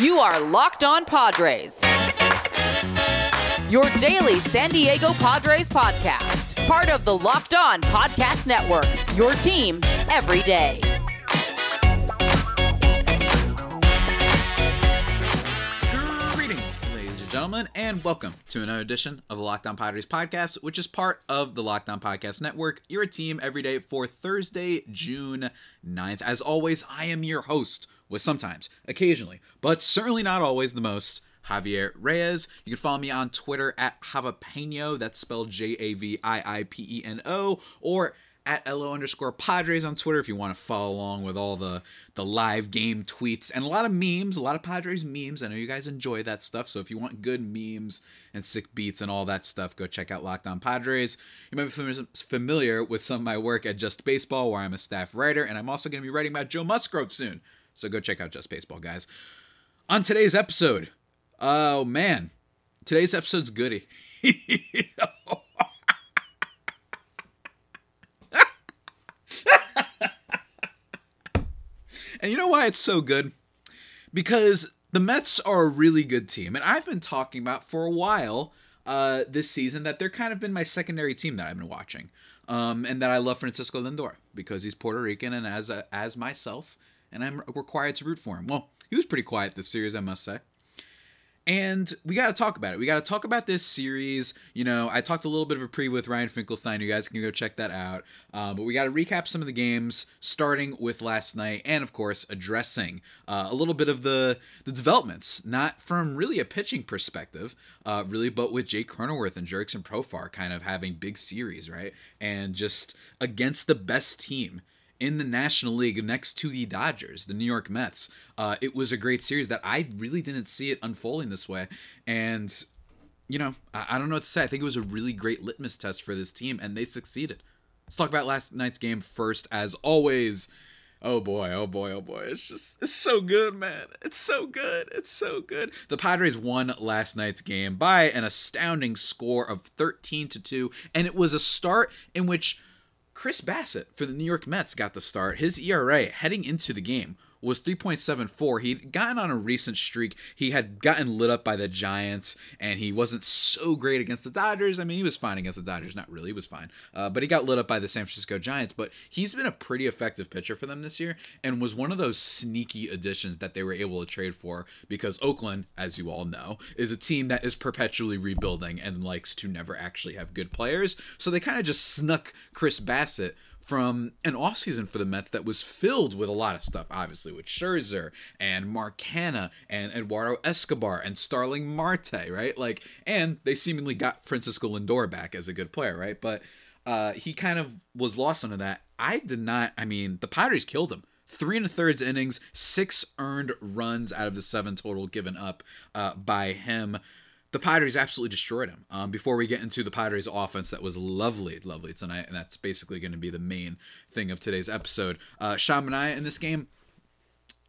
You are Locked On Padres. Your daily San Diego Padres podcast. Part of the Locked On Podcast Network. Your team every day. Greetings, ladies and gentlemen, and welcome to another edition of the Locked On Padres podcast, which is part of the Locked On Podcast Network, your team every day for Thursday, June 9th. As always, I am your host, sometimes, occasionally, but certainly not always the most, Javier Reyes. You can follow me on Twitter at Javapeno, that's spelled J A V I I P E N O, or at LO underscore Padres on Twitter if you want to follow along with all the the live game tweets and a lot of memes, a lot of Padres memes. I know you guys enjoy that stuff. So if you want good memes and sick beats and all that stuff, go check out Locked On Padres. You might be familiar with some of my work at Just Baseball, where I'm a staff writer, and I'm also going to be writing about Joe Musgrove soon. So go check out Just Baseball, guys. On today's episode, oh man, today's episode's goody. And you know why it's so good? Because the Mets are a really good team. And I've been talking about for a while uh, this season that they're kind of been my secondary team that I've been watching. Um, and that I love Francisco Lindor because he's Puerto Rican and as a, as myself, and I'm required to root for him. Well, he was pretty quiet this series, I must say. And we got to talk about it. We got to talk about this series. You know, I talked a little bit of a preview with Ryan Finkelstein. You guys can go check that out. Uh, but we got to recap some of the games, starting with last night, and of course, addressing uh, a little bit of the the developments, not from really a pitching perspective, uh, really, but with Jake Cronenworth and Jurickson Profar kind of having big series, right? And just against the best team in the National League next to the Dodgers, the New York Mets. Uh, it was a great series that I really didn't see it unfolding this way. And, you know, I, I don't know what to say. I think it was a really great litmus test for this team, and they succeeded. Let's talk about last night's game first, as always. Oh boy, oh boy, oh boy. It's just, it's so good, man. It's so good. It's so good. The Padres won last night's game by an astounding score of 13 to 2, and it was a start in which Chris Bassitt for the New York Mets got the start. His ERA heading into the game was 3.74. He'd gotten on a recent streak. He had gotten lit up by the Giants, and he wasn't so great against the Dodgers. I mean, he was fine against the Dodgers. Not really, he was fine. Uh, but he got lit up by the San Francisco Giants. But he's been a pretty effective pitcher for them this year, and was one of those sneaky additions that they were able to trade for because Oakland, as you all know, is a team that is perpetually rebuilding and likes to never actually have good players. So they kind of just snuck Chris Bassitt from an offseason for the Mets that was filled with a lot of stuff, obviously, with Scherzer and Mark Canha and Eduardo Escobar and Starling Marte, right? Like, and they seemingly got Francisco Lindor back as a good player, right? But uh, he kind of was lost under that. I did not, I mean, the Padres killed him. Three and a thirds innings, six earned runs out of the seven total given up uh, by him the Padres absolutely destroyed him. Um, before we get into the Padres offense, that was lovely, lovely tonight, and that's basically going to be the main thing of today's episode. Uh, Sean Manaea in this game,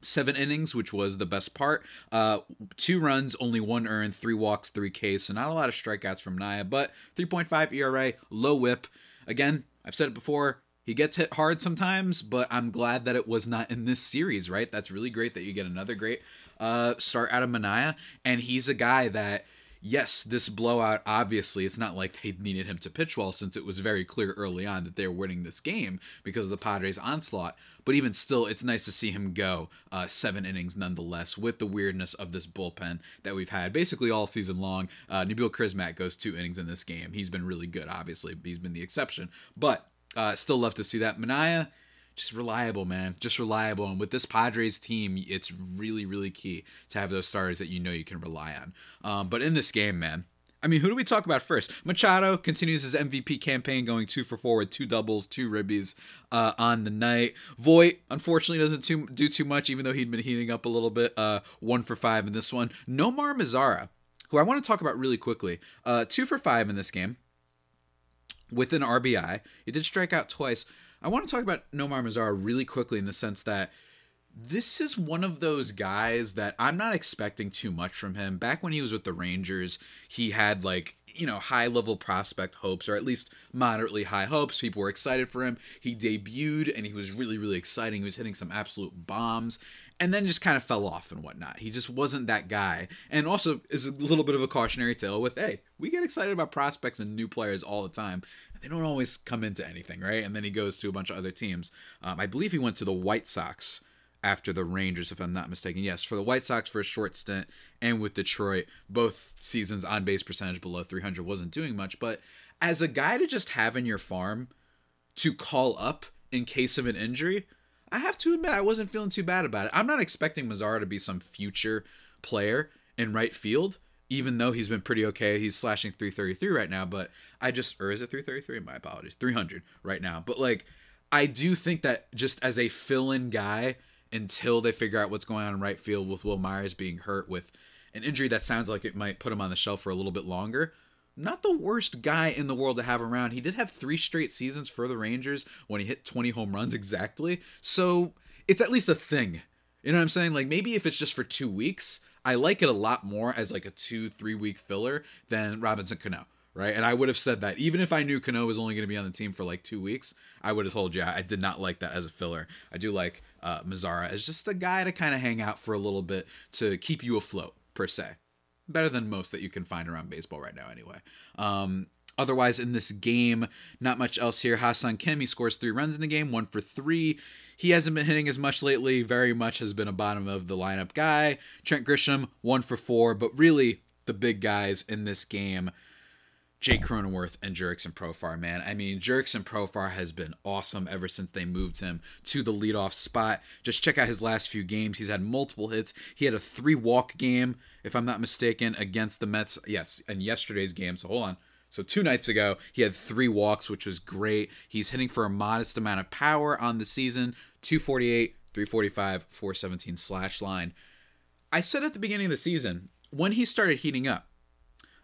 seven innings, which was the best part. Uh, two runs, only one earned, three walks, three Ks. So not a lot of strikeouts from Naya, but 3.5 ERA, low WHIP. Again, I've said it before. He gets hit hard sometimes, but I'm glad that it was not in this series, right? That's really great that you get another great uh, start out of Manaea, and he's a guy that yes, this blowout, obviously, it's not like they needed him to pitch well since it was very clear early on that they were winning this game because of the Padres' onslaught. But even still, it's nice to see him go uh, seven innings nonetheless with the weirdness of this bullpen that we've had basically all season long. Uh, Nabil Crismatt goes two innings in this game. He's been really good, obviously. He's been the exception. But uh, still love to see that. Manaea just reliable, man. Just reliable. And with this Padres team, it's really, really key to have those starters that you know you can rely on. Um, but in this game, man, I mean, who do we talk about first? Machado continues his MVP campaign, going two for four with two doubles, two ribbies uh, on the night. Voit, unfortunately, doesn't too, do too much, even though he'd been heating up a little bit. Uh, one for five in this one. Nomar Mazara, who I want to talk about really quickly, uh, two for five in this game with an RBI. He did strike out twice. I want to talk about Nomar Mazara really quickly in the sense that this is one of those guys that I'm not expecting too much from him. Back when he was with the Rangers, he had like you know, high level prospect hopes, or at least moderately high hopes. People were excited for him. He debuted and he was really, really exciting. He was hitting some absolute bombs and then just kind of fell off and whatnot. He just wasn't that guy. And also is a little bit of a cautionary tale with, hey, we get excited about prospects and new players all the time. They don't always come into anything, right? And then he goes to a bunch of other teams. Um, I believe he went to the White Sox after the Rangers, if I'm not mistaken. Yes, for the White Sox for a short stint, and with Detroit, both seasons on base percentage below 300 wasn't doing much. But as a guy to just have in your farm to call up in case of an injury, I have to admit I wasn't feeling too bad about it. I'm not expecting Mazara to be some future player in right field, even though he's been pretty okay. He's slashing 333 right now, but I just, or is it 333? My apologies, 300 right now. But like, I do think that just as a fill in guy, until they figure out what's going on in right field with Wil Myers being hurt with an injury that sounds like it might put him on the shelf for a little bit longer. Not the worst guy in the world to have around. He did have three straight seasons for the Rangers when he hit 20 home runs exactly. So it's at least a thing. You know what I'm saying? Like maybe if it's just for two weeks, I like it a lot more as like a two, three week filler than Robinson Cano right? And I would have said that even if I knew Cano was only going to be on the team for like two weeks, I would have told you I did not like that as a filler. I do like uh, Mazara as just a guy to kind of hang out for a little bit to keep you afloat, per se. Better than most that you can find around baseball right now, anyway. Um, otherwise, in this game, not much else here. Ha-Seong Kim, he scores three runs in the game, one for three. He hasn't been hitting as much lately, very much has been a bottom of the lineup guy. Trent Grisham, one for four, but really the big guys in this game Jake Cronenworth and Jurickson Profar, man. I mean, Jurickson Profar has been awesome ever since they moved him to the leadoff spot. Just check out his last few games. He's had multiple hits. He had a three walk game, if I'm not mistaken, against the Mets. Yes, and yesterday's game. So hold on. So two nights ago, he had three walks, which was great. He's hitting for a modest amount of power on the season 248, 345, 417 slash line. I said at the beginning of the season, when he started heating up,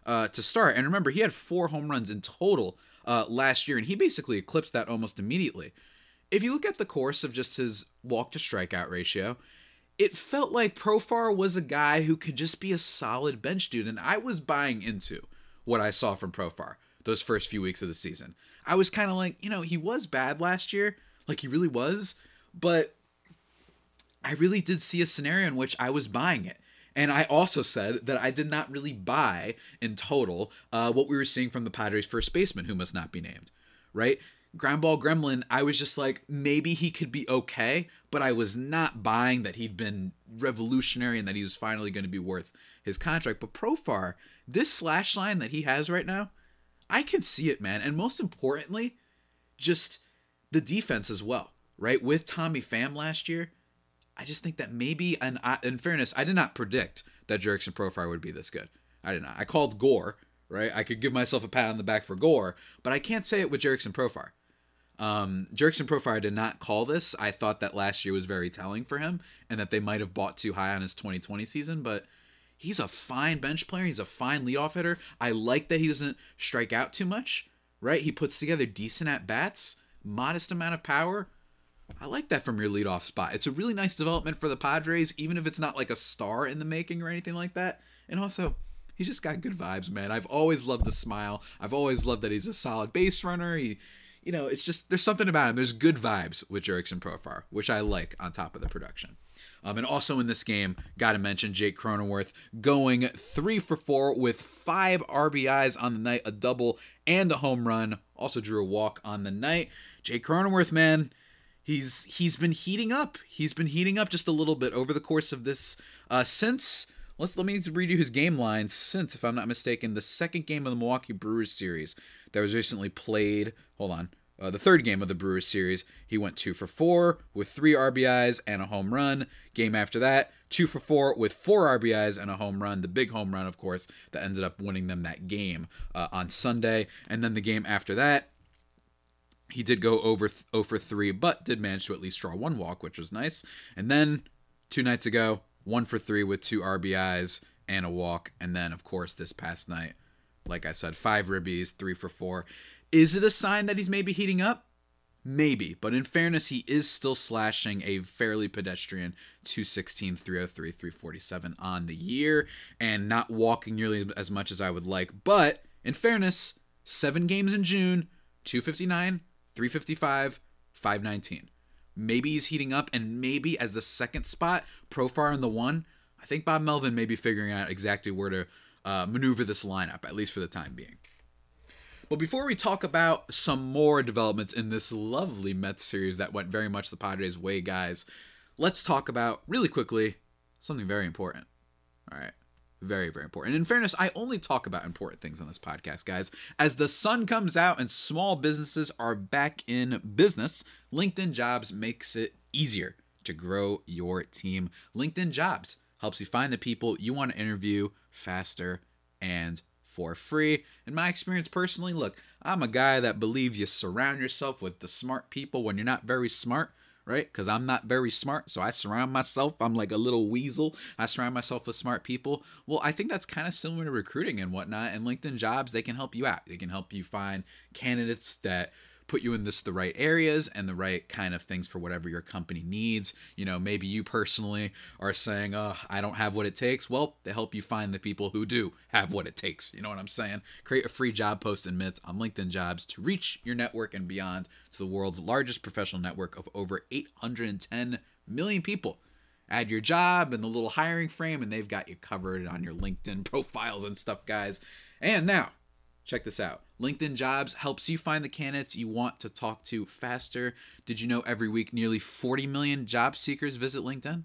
uh, to start. And remember, he had four home runs in total uh, last year, and he basically eclipsed that almost immediately. If you look at the course of just his walk to strikeout ratio, it felt like Profar was a guy who could just be a solid bench dude, and I was buying into what I saw from Profar those first few weeks of the season. I was kind of like, you know, he was bad last year, like he really was, but I really did see a scenario in which I was buying it. And I also said that I did not really buy in total uh, what we were seeing from the Padres' first baseman, who must not be named, right? Groundball Gremlin, I was just like, maybe he could be okay, but I was not buying that he'd been revolutionary and that he was finally going to be worth his contract. But Profar, this slash line that he has right now, I can see it, man. And most importantly, just the defense as well, right? With Tommy Pham last year, I just think that maybe, and I, in fairness, I did not predict that Jurickson Profar would be this good. I did not. I called Gore, right? I could give myself a pat on the back for Gore, but I can't say it with Jurickson Profar. Um, Jurickson Profar did not call this. I thought that last year was very telling for him and that they might have bought too high on his 2020 season, but he's a fine bench player. He's a fine leadoff hitter. I like that he doesn't strike out too much, right? He puts together decent at bats, modest amount of power. I like that from your leadoff spot. It's a really nice development for the Padres, even if it's not like a star in the making or anything like that. And also, he's just got good vibes, man. I've always loved the smile. I've always loved that he's a solid base runner. He, you know, it's just there's something about him. There's good vibes with Jurickson Profar, which I like on top of the production. Um, and also in this game, got to mention Jake Cronenworth going three for four with five RBIs on the night, a double and a home run. Also drew a walk on the night. Jake Cronenworth, man, he's he's been heating up. He's been heating up just a little bit over the course of this uh, since let's let me read you his game lines since if I'm not mistaken the second game of the Milwaukee Brewers series that was recently played. Hold on. Uh, the third game of the Brewers series, he went two for four with three RBIs and a home run. Game after that, two for four with four RBIs and a home run. The big home run, of course, that ended up winning them that game uh, on Sunday. And then the game after that, he did go over 0 for 3, but did manage to at least draw one walk, which was nice. And then two nights ago, 1 for 3 with two RBIs and a walk. And then, of course, this past night, like I said, five ribbies, 3 for 4. Is it a sign that he's maybe heating up? Maybe, but in fairness, he is still slashing a fairly pedestrian 216, 303, 347 on the year and not walking nearly as much as I would like. But In fairness, seven games in June, 259, 355, 519. Maybe he's heating up, and maybe as the second spot, Profar in the one, I think Bob Melvin may be figuring out exactly where to uh, maneuver this lineup, at least for the time being. But before we talk about some more developments in this lovely Mets series that went very much the Padres' way, guys, let's talk about really quickly something very important. All right. Very, very important. And in fairness, I only talk about important things on this podcast, guys. As the sun comes out and small businesses are back in business, LinkedIn Jobs makes it easier to grow your team. LinkedIn Jobs helps you find the people you want to interview faster and for free. In my experience personally, look, I'm a guy that believes you surround yourself with the smart people when you're not very smart right? Because I'm not very smart. So I surround myself, I'm like a little weasel. I surround myself with smart people. Well, I think that's kind of similar to recruiting and whatnot. And LinkedIn jobs, they can help you out. They can help you find candidates that put you in this the right areas and the right kind of things for whatever your company needs. You know, maybe you personally are saying, "Oh, I don't have what it takes." Well, they help you find the people who do have what it takes. You know what I'm saying? Create a free job post and mitts on LinkedIn Jobs to reach your network and beyond to the world's largest professional network of over 810 million people. Add your job and the little hiring frame, and they've got you covered on your LinkedIn profiles and stuff, guys. And now, Check this out. LinkedIn Jobs helps you find the candidates you want to talk to faster. Did you know every week nearly 40 million job seekers visit LinkedIn?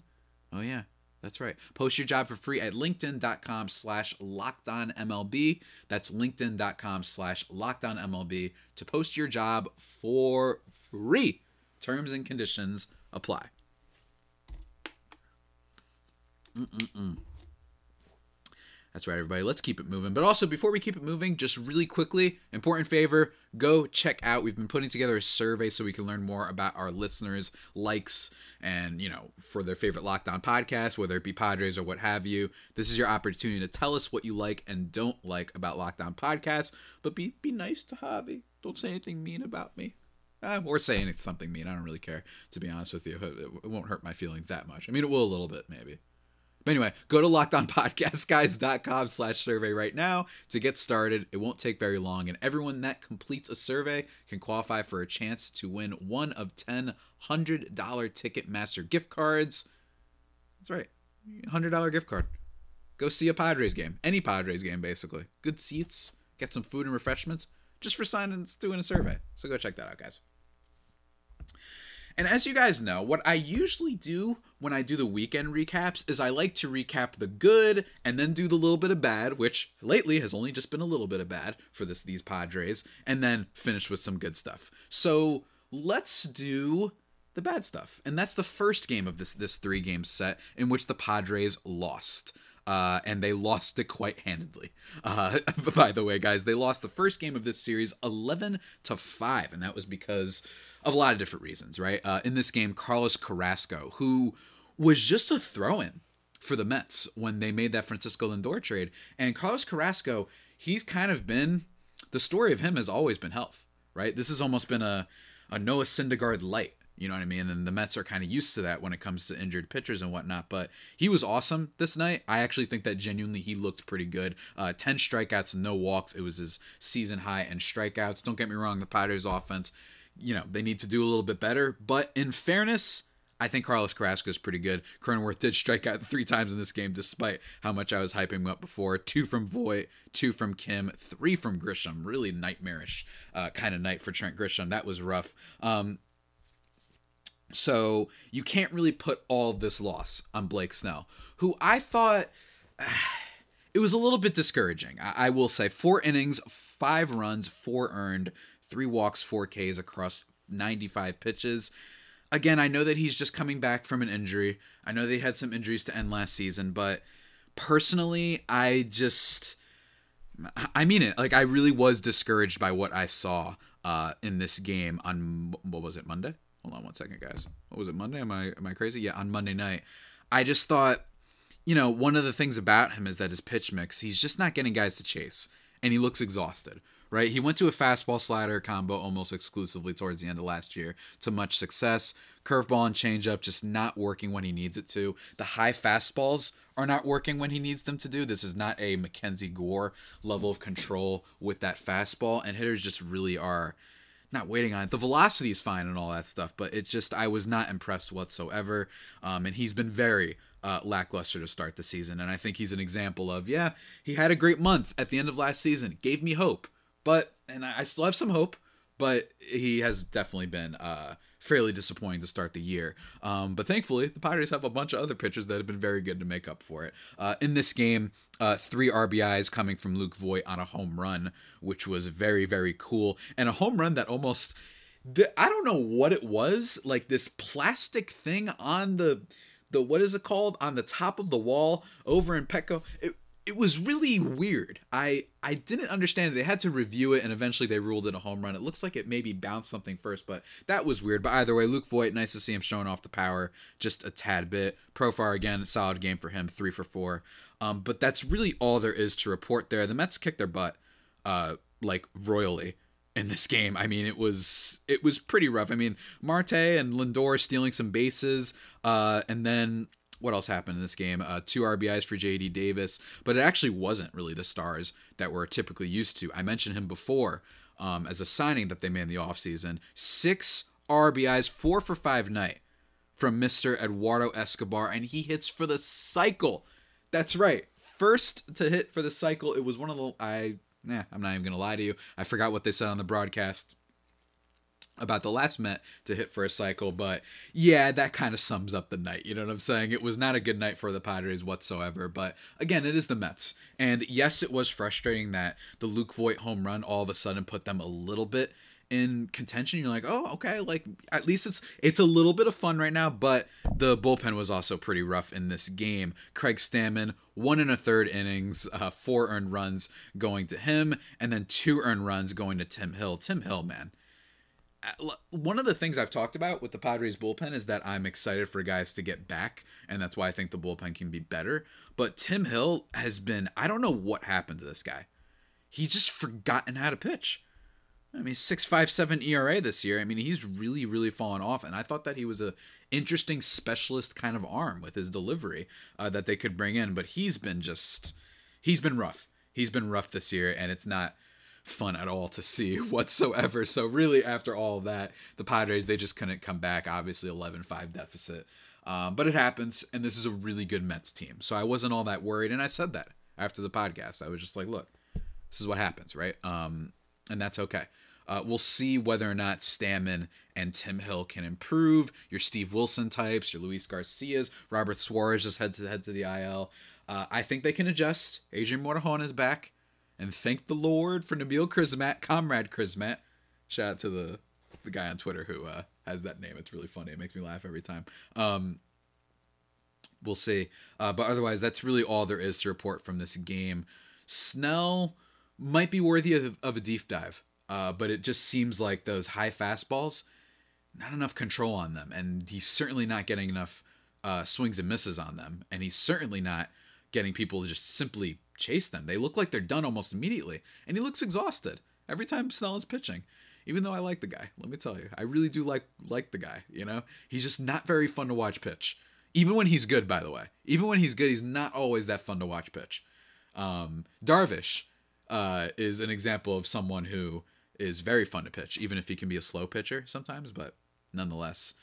Oh yeah, that's right. Post your job for free at linkedin.com slash lockedonmlb. That's linkedin.com slash lockedonmlb to post your job for free. Terms and conditions apply. Mm-mm-mm. That's right, everybody. Let's keep it moving. But also, before we keep it moving, just really quickly, important favor go check out. We've been putting together a survey so we can learn more about our listeners' likes and, you know, for their favorite Locked On podcast, whether it be Padres or what have you. This is your opportunity to tell us what you like and don't like about Locked On podcasts. But be, be nice to Javi. Don't say anything mean about me. Uh, or say something mean. I don't really care, to be honest with you. It won't hurt my feelings that much. I mean, it will a little bit, maybe. But anyway, go to lockedonpodcastguys.com slash survey right now to get started. It won't take very long, and everyone that completes a survey can qualify for a chance to win one of 10 $100 Ticketmaster gift cards. That's right, $100 gift card. Go see a Padres game, any Padres game, basically. Good seats, get some food and refreshments just for signing, doing a survey. So go check that out, guys. And as you guys know, what I usually do when I do the weekend recaps is I like to recap the good and then do the little bit of bad, which lately has only just been a little bit of bad for this these Padres, and then finish with some good stuff. So let's do the bad stuff. And that's the first game of this this three game set in which the Padres lost. Uh, and they lost it quite handedly. Uh, by the way, guys, they lost the first game of this series 11 to 5, and that was because of a lot of different reasons, right? Uh, in this game, Carlos Carrasco, who was just a throw in for the Mets when they made that Francisco Lindor trade. And Carlos Carrasco, he's kind of been the story of him has always been health, right? This has almost been a, a Noah Syndergaard light. You know what I mean? And the Mets are kind of used to that when it comes to injured pitchers and whatnot. But he was awesome this night. I actually think that genuinely he looked pretty good. Uh, 10 strikeouts, no walks. It was his season high and strikeouts. Don't get me wrong, the Padres offense you know, they need to do a little bit better. But in fairness, I think Carlos Carrasco is pretty good. Cronenworth did strike out three times in this game, despite how much I was hyping him up before. Two from Voit, two from Kim, three from Grisham. Really nightmarish uh, kind of night for Trent Grisham. That was rough. Um, so you can't really put all this loss on Blake Snell, who I thought. it was a little bit discouraging. I, I will say four innings, five runs, four earned, three walks, four Ks across 95 pitches. Again, I know that he's just coming back from an injury. I know they had some injuries to end last season, but personally, I just. I mean it. Like, I really was discouraged by what I saw uh, in this game on. What was it, Monday? Hold on one second, guys. What was it, Monday? Am I, am I crazy? Yeah, on Monday night. I just thought, you know, one of the things about him is that his pitch mix, he's just not getting guys to chase, and he looks exhausted right? He went to a fastball slider combo almost exclusively towards the end of last year to much success. Curveball and changeup just not working when he needs it to. The high fastballs are not working when he needs them to do. This is not a Mackenzie Gore level of control with that fastball, and hitters just really are not waiting on it. The velocity is fine and all that stuff, but it just I was not impressed whatsoever. Um, and he's been very uh, lackluster to start the season, and I think he's an example of yeah, he had a great month at the end of last season, gave me hope, but and I still have some hope, but he has definitely been uh, fairly disappointing to start the year. Um, but thankfully, the Padres have a bunch of other pitchers that have been very good to make up for it. Uh, in this game, uh, three RBIs coming from Luke Voit on a home run, which was very, very cool. And a home run that almost. I don't know what it was, like this plastic thing on the the what is it called on the top of the wall over in Petco. It, it was really weird. I I didn't understand it. They had to review it, and eventually they ruled it a home run. It looks like it maybe bounced something first, but that was weird. But either way, Luke Voit, nice to see him showing off the power just a tad bit. Profar again, solid game for him, three for four. Um, but that's really all there is to report there. The Mets kicked their butt, uh, like royally in this game. I mean, it was it was pretty rough. I mean, Marte and Lindor stealing some bases, uh, and then what else happened in this game? Uh, two RBIs for JD Davis, but it actually wasn't really the stars that we're typically used to. I mentioned him before um, as a signing that they made in the offseason. Six RBIs, four for five night from Mr. Eduardo Escobar, and he hits for the cycle. That's right. First to hit for the cycle. It was one of the I nah, I'm not even gonna lie to you. I forgot what they said on the broadcast about the last Met to hit for a cycle, but yeah, that kind of sums up the night. You know what I'm saying? It was not a good night for the Padres whatsoever, but again, it is the Mets. And yes, it was frustrating that the Luke Voit home run all of a sudden put them a little bit in contention. You're like, oh, okay, like at least it's it's a little bit of fun right now. But the bullpen was also pretty rough in this game. Craig Stammen, one and a third innings, uh, four earned runs going to him, and then two earned runs going to Tim Hill. Tim Hill, man, one of the things I've talked about with the Padres bullpen is that I'm excited for guys to get back, and that's why I think the bullpen can be better. But Tim Hill has been, I don't know what happened to this guy. He just forgotten how to pitch. I mean, six five seven ERA this year. I mean, he's really, really fallen off, and I thought that he was a interesting specialist kind of arm with his delivery uh, that they could bring in, but he's been just, he's been rough. He's been rough this year, and it's not fun at all to see whatsoever. So really, after all that, the Padres they just couldn't come back. Obviously, 11-5 deficit, um, but it happens, and this is a really good Mets team. So I wasn't all that worried, and I said that after the podcast. I was just like, look, this is what happens, right? Um, and that's okay. Uh, we'll see whether or not Stammen and Tim Hill can improve. Your Steve Wilson types, your Luis Garcias, Robert Suarez just head to head to the IL. Uh, I think they can adjust. Adrian Morejon is back and thank the Lord for Nabil Crismatt, Comrade Crismatt. Shout out to the the guy on Twitter who uh, has that name. It's really funny. It makes me laugh every time. Um, we'll see. Uh, but otherwise, that's really all there is to report from this game. Snell might be worthy of, of a deep dive, uh, but it just seems like those high fastballs, not enough control on them, and he's certainly not getting enough uh, swings and misses on them, and he's certainly not getting people to just simply chase them. They look like they're done almost immediately, and he looks exhausted every time Snell is pitching. Even though I like the guy, let me tell you, I really do like like the guy. You know, he's just not very fun to watch pitch. Even when he's good, by the way, even when he's good, he's not always that fun to watch pitch. Um, Darvish uh, is an example of someone who is very fun to pitch, even if he can be a slow pitcher sometimes, but nonetheless,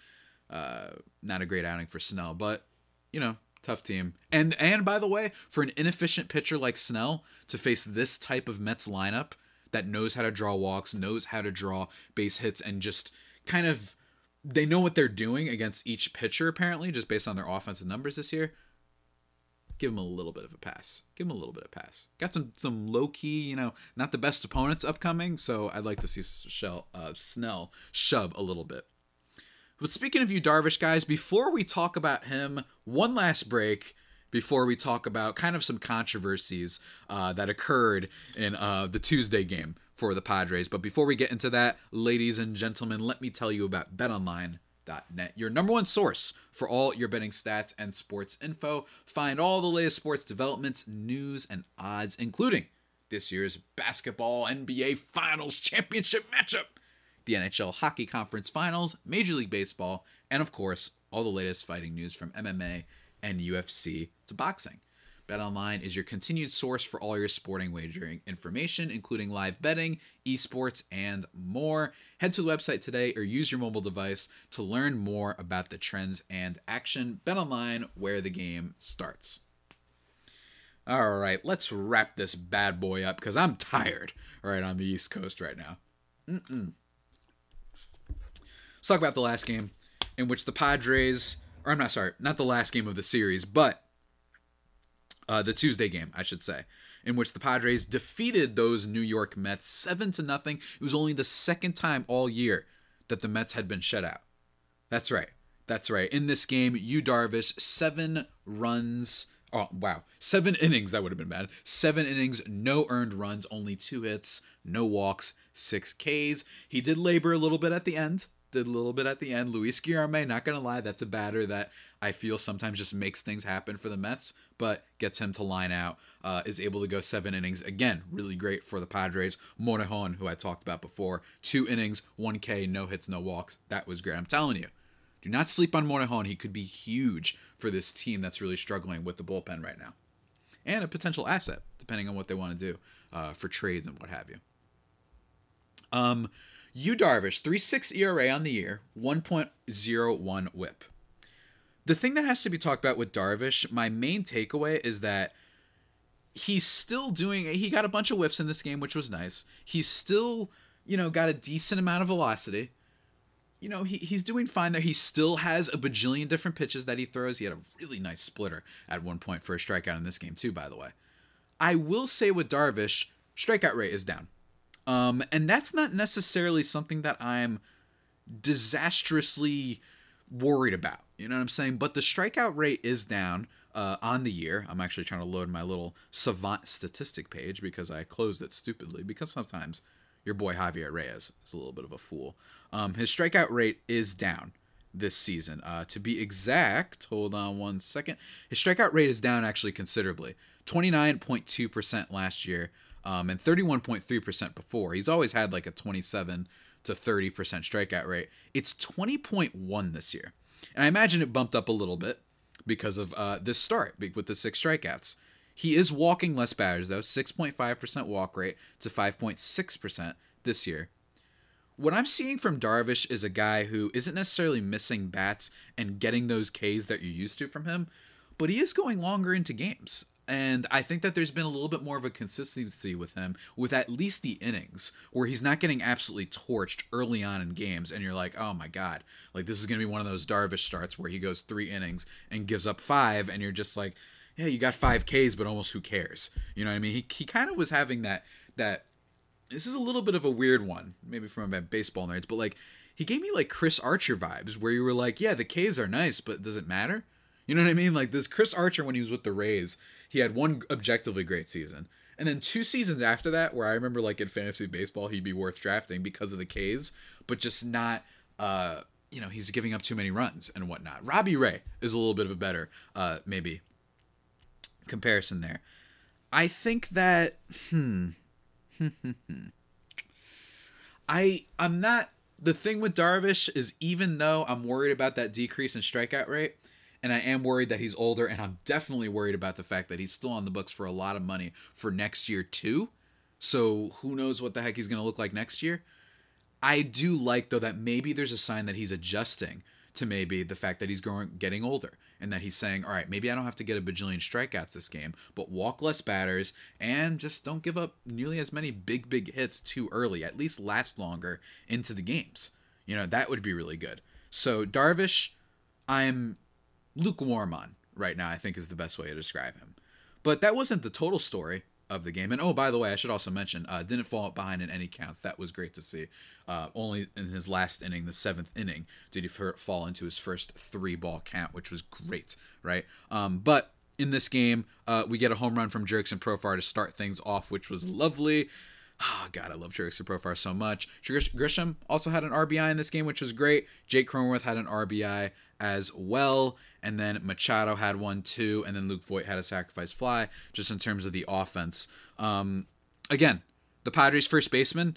uh, not a great outing for Snell. But you know, tough team. And and by the way, for an inefficient pitcher like Snell to face this type of Mets lineup that knows how to draw walks, knows how to draw base hits, and just kind of they know what they're doing against each pitcher apparently, just based on their offensive numbers this year. Give him a little bit of a pass. Give him a little bit of pass. Got some some low key, you know, not the best opponents upcoming, so I'd like to see Shell, uh, Snell shove a little bit. But speaking of you, Darvish, guys, before we talk about him, one last break before we talk about kind of some controversies uh, that occurred in uh, the Tuesday game for the Padres. But before we get into that, ladies and gentlemen, let me tell you about BetOnline.net, your number one source for all your betting stats and sports info. Find all the latest sports developments, news, and odds, including this year's basketball NBA Finals championship matchup, the NHL Hockey Conference Finals, Major League Baseball, and of course, all the latest fighting news from MMA and UFC to boxing. BetOnline is your continued source for all your sporting wagering information, including live betting, esports, and more. Head to the website today or use your mobile device to learn more about the trends and action. BetOnline, where the game starts. All right, let's wrap this bad boy up because I'm tired right on the East Coast right now. Mm-mm. Let's talk about the last game in which the Padres, or I'm not sorry, not the last game of the series, but uh, the Tuesday game, I should say, in which the Padres defeated those New York Mets seven to nothing. It was only the second time all year that the Mets had been shut out. That's right. That's right. In this game, Yu Darvish seven runs. Oh wow, seven innings. That would have been bad. Seven innings, no earned runs, only two hits, no walks, six Ks. He did labor a little bit at the end did a little bit at the end. Luis Guillorme, not gonna lie, that's a batter that I feel sometimes just makes things happen for the Mets, but gets him to line out. Uh, is able to go seven innings again, really great for the Padres. Morejon, who I talked about before, two innings, one K, no hits, no walks. That was great. I'm telling you, do not sleep on Morejon. He could be huge for this team that's really struggling with the bullpen right now, and a potential asset depending on what they want to do uh, for trades and what have you. Um, Yu Darvish, 3.6 ERA on the year, 1.01 whip. The thing that has to be talked about with Darvish, my main takeaway is that he's still doing he got a bunch of whiffs in this game, which was nice. He's still, you know, got a decent amount of velocity. You know, he, he's doing fine there. He still has a bajillion different pitches that he throws. He had a really nice splitter at one point for a strikeout in this game, too, by the way. I will say with Darvish, strikeout rate is down. Um, and that's not necessarily something that I'm disastrously worried about. You know what I'm saying? But the strikeout rate is down uh, on the year. I'm actually trying to load my little savant statistic page because I closed it stupidly because sometimes your boy Javier Reyes is a little bit of a fool. Um, his strikeout rate is down this season. Uh, to be exact, hold on one second. His strikeout rate is down actually considerably. 29.2% last year um, and 31.3% before. He's always had like a 27 to 30% strikeout rate. It's 20.1 this year. And I imagine it bumped up a little bit because of uh, this start with the six strikeouts. He is walking less batters, though 6.5% walk rate to 5.6% this year. What I'm seeing from Darvish is a guy who isn't necessarily missing bats and getting those Ks that you're used to from him, but he is going longer into games. And I think that there's been a little bit more of a consistency with him with at least the innings where he's not getting absolutely torched early on in games. And you're like, oh my God, like this is going to be one of those Darvish starts where he goes three innings and gives up five. And you're just like, yeah, you got five Ks, but almost who cares? You know what I mean? He, he kind of was having that, that, this is a little bit of a weird one, maybe from my baseball nerds, but like he gave me like Chris Archer vibes where you were like, yeah, the Ks are nice, but does it matter? You know what I mean? Like this Chris Archer when he was with the Rays, he had one objectively great season. And then two seasons after that, where I remember like in fantasy baseball, he'd be worth drafting because of the K's, but just not uh you know, he's giving up too many runs and whatnot. Robbie Ray is a little bit of a better uh maybe comparison there. I think that hmm I I'm not the thing with Darvish is even though I'm worried about that decrease in strikeout rate, and I am worried that he's older, and I'm definitely worried about the fact that he's still on the books for a lot of money for next year too. So who knows what the heck he's going to look like next year? I do like though that maybe there's a sign that he's adjusting to maybe the fact that he's growing, getting older, and that he's saying, all right, maybe I don't have to get a bajillion strikeouts this game, but walk less batters and just don't give up nearly as many big big hits too early. At least last longer into the games. You know that would be really good. So Darvish, I'm lukewarm on right now, I think is the best way to describe him. But that wasn't the total story of the game. And oh, by the way, I should also mention, uh, didn't fall behind in any counts. That was great to see. Uh, only in his last inning, the seventh inning, did he fall into his first three ball count, which was great, right? Um, but in this game, uh, we get a home run from Jurickson Profar to start things off, which was lovely. Oh, God, I love Jurickson Profar so much. Grisham also had an RBI in this game, which was great. Jake Cronenworth had an RBI as well. And then Machado had one too. And then Luke Voit had a sacrifice fly, just in terms of the offense. Um, again, the Padres' first baseman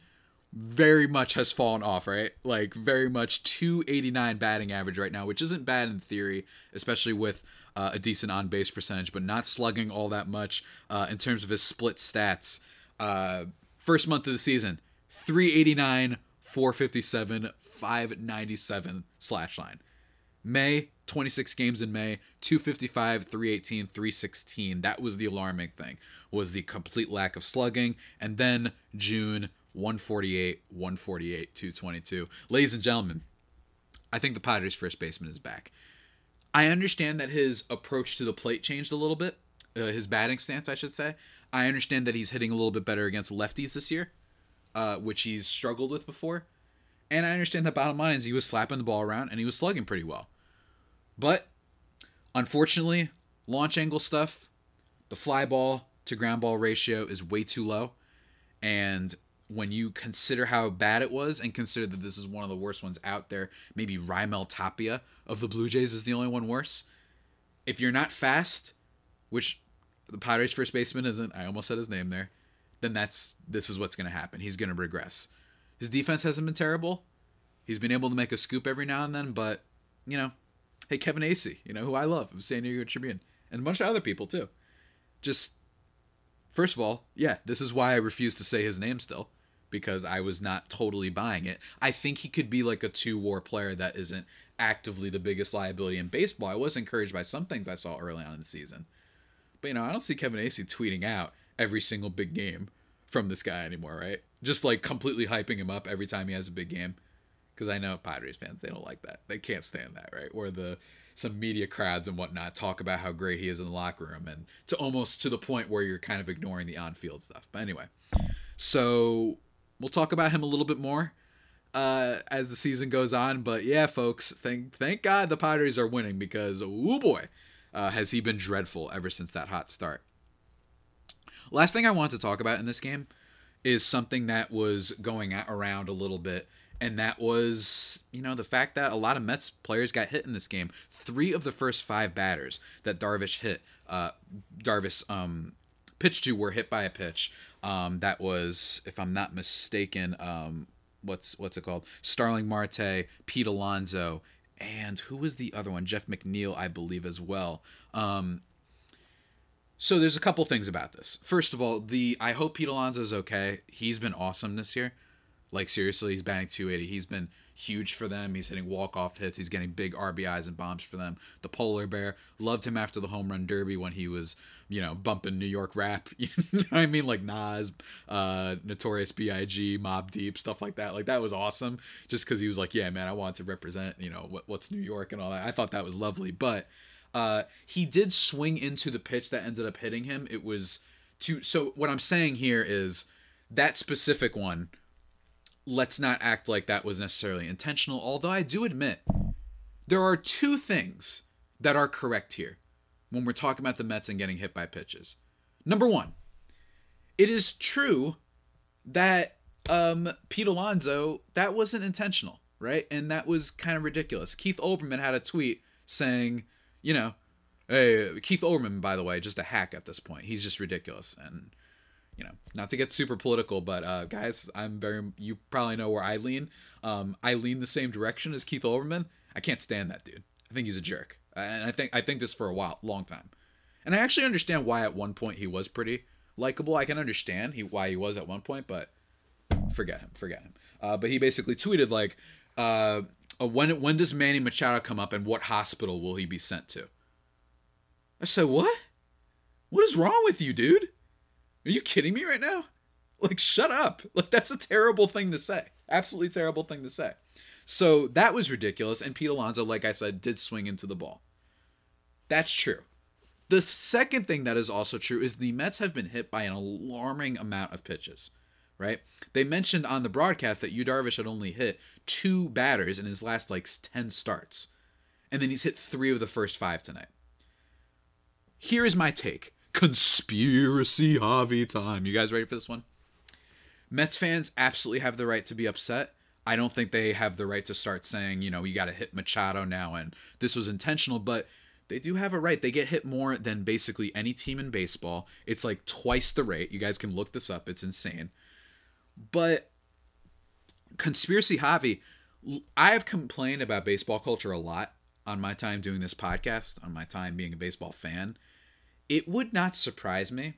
very much has fallen off, right? Like very much 289 batting average right now, which isn't bad in theory, especially with uh, a decent on base percentage, but not slugging all that much uh, in terms of his split stats. Uh, first month of the season, 389, 457, 597 slash line. May, 26 games in May, 255, 318, 316. That was the alarming thing, was the complete lack of slugging. And then June, 148, 148, 222. Ladies and gentlemen, I think the Padres' first baseman is back. I understand that his approach to the plate changed a little bit, uh, his batting stance, I should say. I understand that he's hitting a little bit better against lefties this year, uh, which he's struggled with before. And I understand that bottom line is he was slapping the ball around and he was slugging pretty well. But unfortunately, launch angle stuff, the fly ball to ground ball ratio is way too low. And when you consider how bad it was and consider that this is one of the worst ones out there, maybe Raimel Tapia of the Blue Jays is the only one worse. If you're not fast, which the Padres first baseman isn't, I almost said his name there, then that's this is what's going to happen. He's going to regress. His defense hasn't been terrible. He's been able to make a scoop every now and then, but you know, hey Kevin Acee, you know who I love of San Diego Tribune, and a bunch of other people too. Just first of all, yeah, this is why I refuse to say his name still because I was not totally buying it. I think he could be like a two war player that isn't actively the biggest liability in baseball. I was encouraged by some things I saw early on in the season. But you know, I don't see Kevin Acee tweeting out every single big game from this guy anymore, right? Just like completely hyping him up every time he has a big game. Because I know Padres fans, they don't like that. They can't stand that, right? Or the some media crowds and whatnot talk about how great he is in the locker room and to almost to the point where you're kind of ignoring the on field stuff. But anyway. So we'll talk about him a little bit more uh, as the season goes on. But yeah, folks, thank thank God the Padres are winning because oh boy, uh, has he been dreadful ever since that hot start. Last thing I want to talk about in this game is something that was going around a little bit, and that was you know the fact that a lot of Mets players got hit in this game. Three of the first five batters that Darvish hit, uh, Darvish um, pitched to were hit by a pitch. Um, that was, if I'm not mistaken, um, what's what's it called? Starling Marte, Pete Alonso, and who was the other one? Jeff McNeil, I believe, as well. Um, so there's a couple things about this. First of all, the I hope Pete Alonso is okay. He's been awesome this year. Like seriously, he's batting 280. He's been huge for them. He's hitting walk-off hits. He's getting big RBIs and bombs for them. The polar bear loved him after the home run derby when he was, you know, bumping New York rap. You know what I mean? Like Nas, uh, Notorious B.I.G., Mobb Deep, stuff like that. Like that was awesome. Just because he was like, yeah, man, I wanted to represent, you know, what, what's New York and all that. I thought that was lovely. But uh, he did swing into the pitch that ended up hitting him. It was to. So what I'm saying here is that specific one let's not act like that was necessarily intentional. Although I do admit there are two things that are correct here when we're talking about the Mets and getting hit by pitches. Number one, it is true that um, Pete Alonso, that wasn't intentional, right? And that was kind of ridiculous. Keith Olbermann had a tweet saying, you know, hey, Keith Olbermann, by the way, just a hack at this point. He's just ridiculous. And you know, not to get super political, but uh, guys, I'm very. You probably know where I lean. Um, I lean the same direction as Keith Olbermann. I can't stand that dude. I think he's a jerk, and I think I think this for a while, long time. And I actually understand why at one point he was pretty likable. I can understand he why he was at one point, but forget him, forget him. Uh, but he basically tweeted like, uh, "When when does Manny Machado come up, and what hospital will he be sent to?" I said, "What? What is wrong with you, dude?" Are you kidding me right now? Like, shut up. Like, that's a terrible thing to say. Absolutely terrible thing to say. So that was ridiculous. And Pete Alonso, like I said, did swing into the ball. That's true. The second thing that is also true is the Mets have been hit by an alarming amount of pitches, right? They mentioned on the broadcast that Yu Darvish had only hit two batters in his last like 10 starts. And then he's hit three of the first five tonight. Here is my take conspiracy Javi time. You guys ready for this one? Mets fans absolutely have the right to be upset. I don't think they have the right to start saying, you know, you got to hit Machado now and this was intentional, but They do have a right. They get hit more than basically any team in baseball. It's like twice the rate. You guys can look this up. It's insane. But conspiracy Javi, I have complained about baseball culture a lot on my time doing this podcast, on my time being a baseball fan. It would not surprise me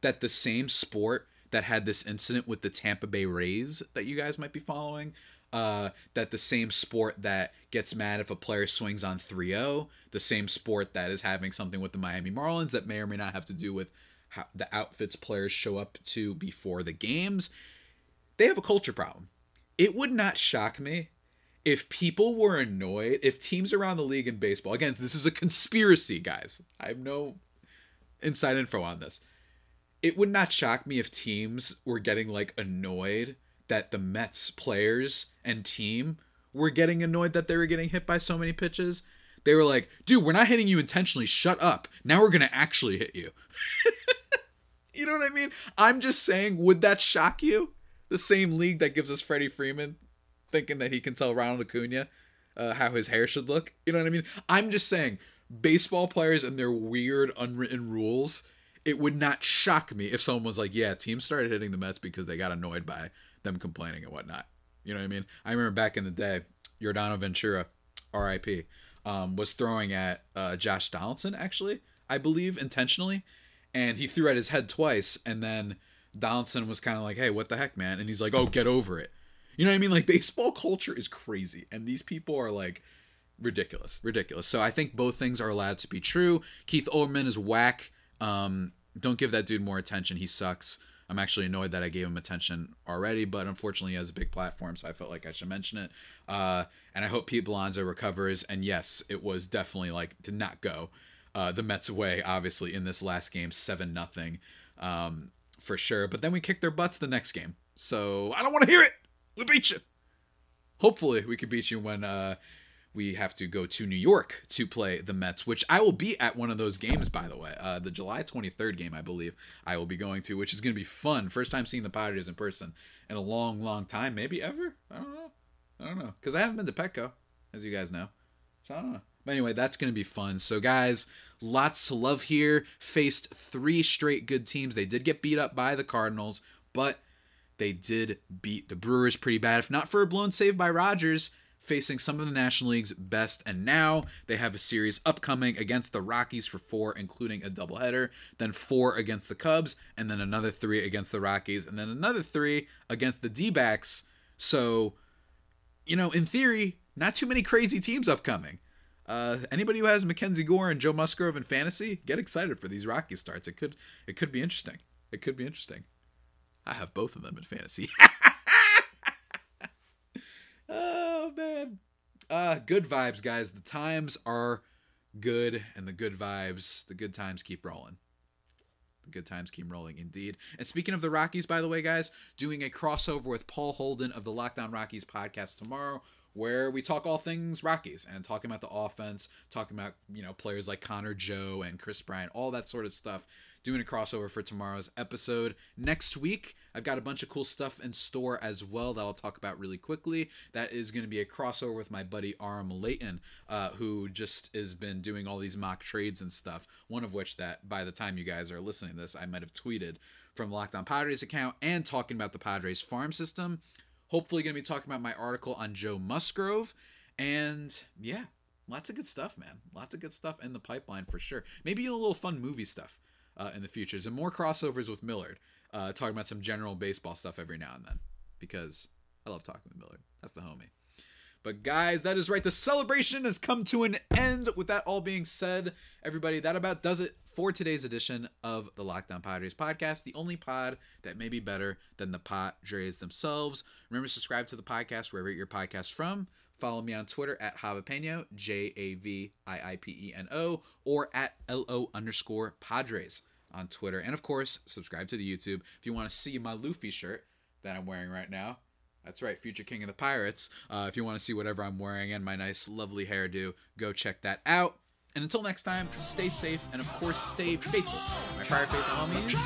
that the same sport that had this incident with the Tampa Bay Rays that you guys might be following, uh, that the same sport that gets mad if a player swings on 3-0, the same sport that is having something with the Miami Marlins that may or may not have to do with how the outfits players show up to before the games, they have a culture problem. It would not shock me if people were annoyed, if teams around the league in baseball, again, this is a conspiracy, guys. I have no inside info on this. It would not shock me if teams were getting like annoyed that the Mets players and team were getting annoyed that they were getting hit by so many pitches. They were like, dude, we're not hitting you intentionally. Shut up. Now we're going to actually hit you. you know what I mean? I'm just saying, would that shock you? The same league that gives us Freddie Freeman thinking that he can tell Ronald Acuna uh, how his hair should look. You know what I mean? I'm just saying, baseball players and their weird unwritten rules. It would not shock me if someone was like, "Yeah, teams started hitting the Mets because they got annoyed by them complaining and whatnot." You know what I mean? I remember back in the day, Yordano Ventura, R.I.P., um, was throwing at uh, Josh Donaldson actually, I believe intentionally, and he threw at his head twice, and then Donaldson was kind of like, "Hey, what the heck, man?" And he's like, "Oh, get over it." You know what I mean? Like baseball culture is crazy, and these people are like ridiculous, ridiculous. So I think both things are allowed to be true. Keith Olbermann is whack. Um, don't give that dude more attention. He sucks. I'm actually annoyed that I gave him attention already, but unfortunately, he has a big platform, so I felt like I should mention it. Uh, and I hope Pete Alonso recovers. And yes, it was definitely like to not go uh, the Mets away, obviously, in this last game, 7 nothing um, for sure. But then we kicked their butts the next game. So I don't want to hear it. We beat you. Hopefully, we could beat you when uh, we have to go to New York to play the Mets, which I will be at one of those games, by the way. Uh, the July 23rd game, I believe, I will be going to, which is going to be fun. First time seeing the Padres in person in a long, long time, maybe ever. I don't know. I don't know. Because I haven't been to Petco, as you guys know. So I don't know. But anyway, that's going to be fun. So, guys, lots to love here. Faced three straight good teams. They did get beat up by the Cardinals, but they did beat the Brewers pretty bad. If not for a blown save by Rogers, facing some of the National League's best. And now they have a series upcoming against the Rockies for four, including a doubleheader, then four against the Cubs, and then another three against the Rockies, and then another three against the D backs. So, you know, in theory, not too many crazy teams upcoming. Uh, anybody who has Mackenzie Gore and Joe Musgrove in fantasy, get excited for these Rocky starts. It could it could be interesting. It could be interesting. I have both of them in fantasy. man. Uh good vibes, guys. The times are good and the good vibes, the good times keep rolling. The good times keep rolling indeed. And speaking of the Rockies, by the way, guys, doing a crossover with Paul Holden of the Locked On Rockies podcast tomorrow where we talk all things Rockies and talking about the offense, talking about, you know, players like Connor Joe and Kris Bryant, all that sort of stuff doing a crossover for tomorrow's episode. Next week, I've got a bunch of cool stuff in store as well that I'll talk about really quickly. That is going to be a crossover with my buddy Aram Leighton, uh, who just has been doing all these mock trades and stuff. One of which that by the time you guys are listening to this, I might have tweeted from Locked On Padres account and talking about the Padres farm system. Hopefully, going to be talking about my article on Joe Musgrove. And yeah, lots of good stuff, man. Lots of good stuff in the pipeline for sure. Maybe a little fun movie stuff uh, in the futures and more crossovers with Millard, uh, talking about some general baseball stuff every now and then because I love talking with Millard. That's the homie. But guys, that is right. The celebration has come to an end. With that all being said, everybody, that about does it for today's edition of the Locked On Padres podcast, the only pod that may be better than the Padres themselves. Remember to subscribe to the podcast wherever your podcast from. Follow me on Twitter at Javipeno, J A V I I P E N O, or at L O underscore Padres on Twitter. And of course, subscribe to the YouTube if you want to see my Luffy shirt that I'm wearing right now. That's right, Future King of the Pirates. Uh, if you want to see whatever I'm wearing and my nice, lovely hairdo, go check that out. And until next time, stay safe and of course, stay faithful. My Friar Faithful homies.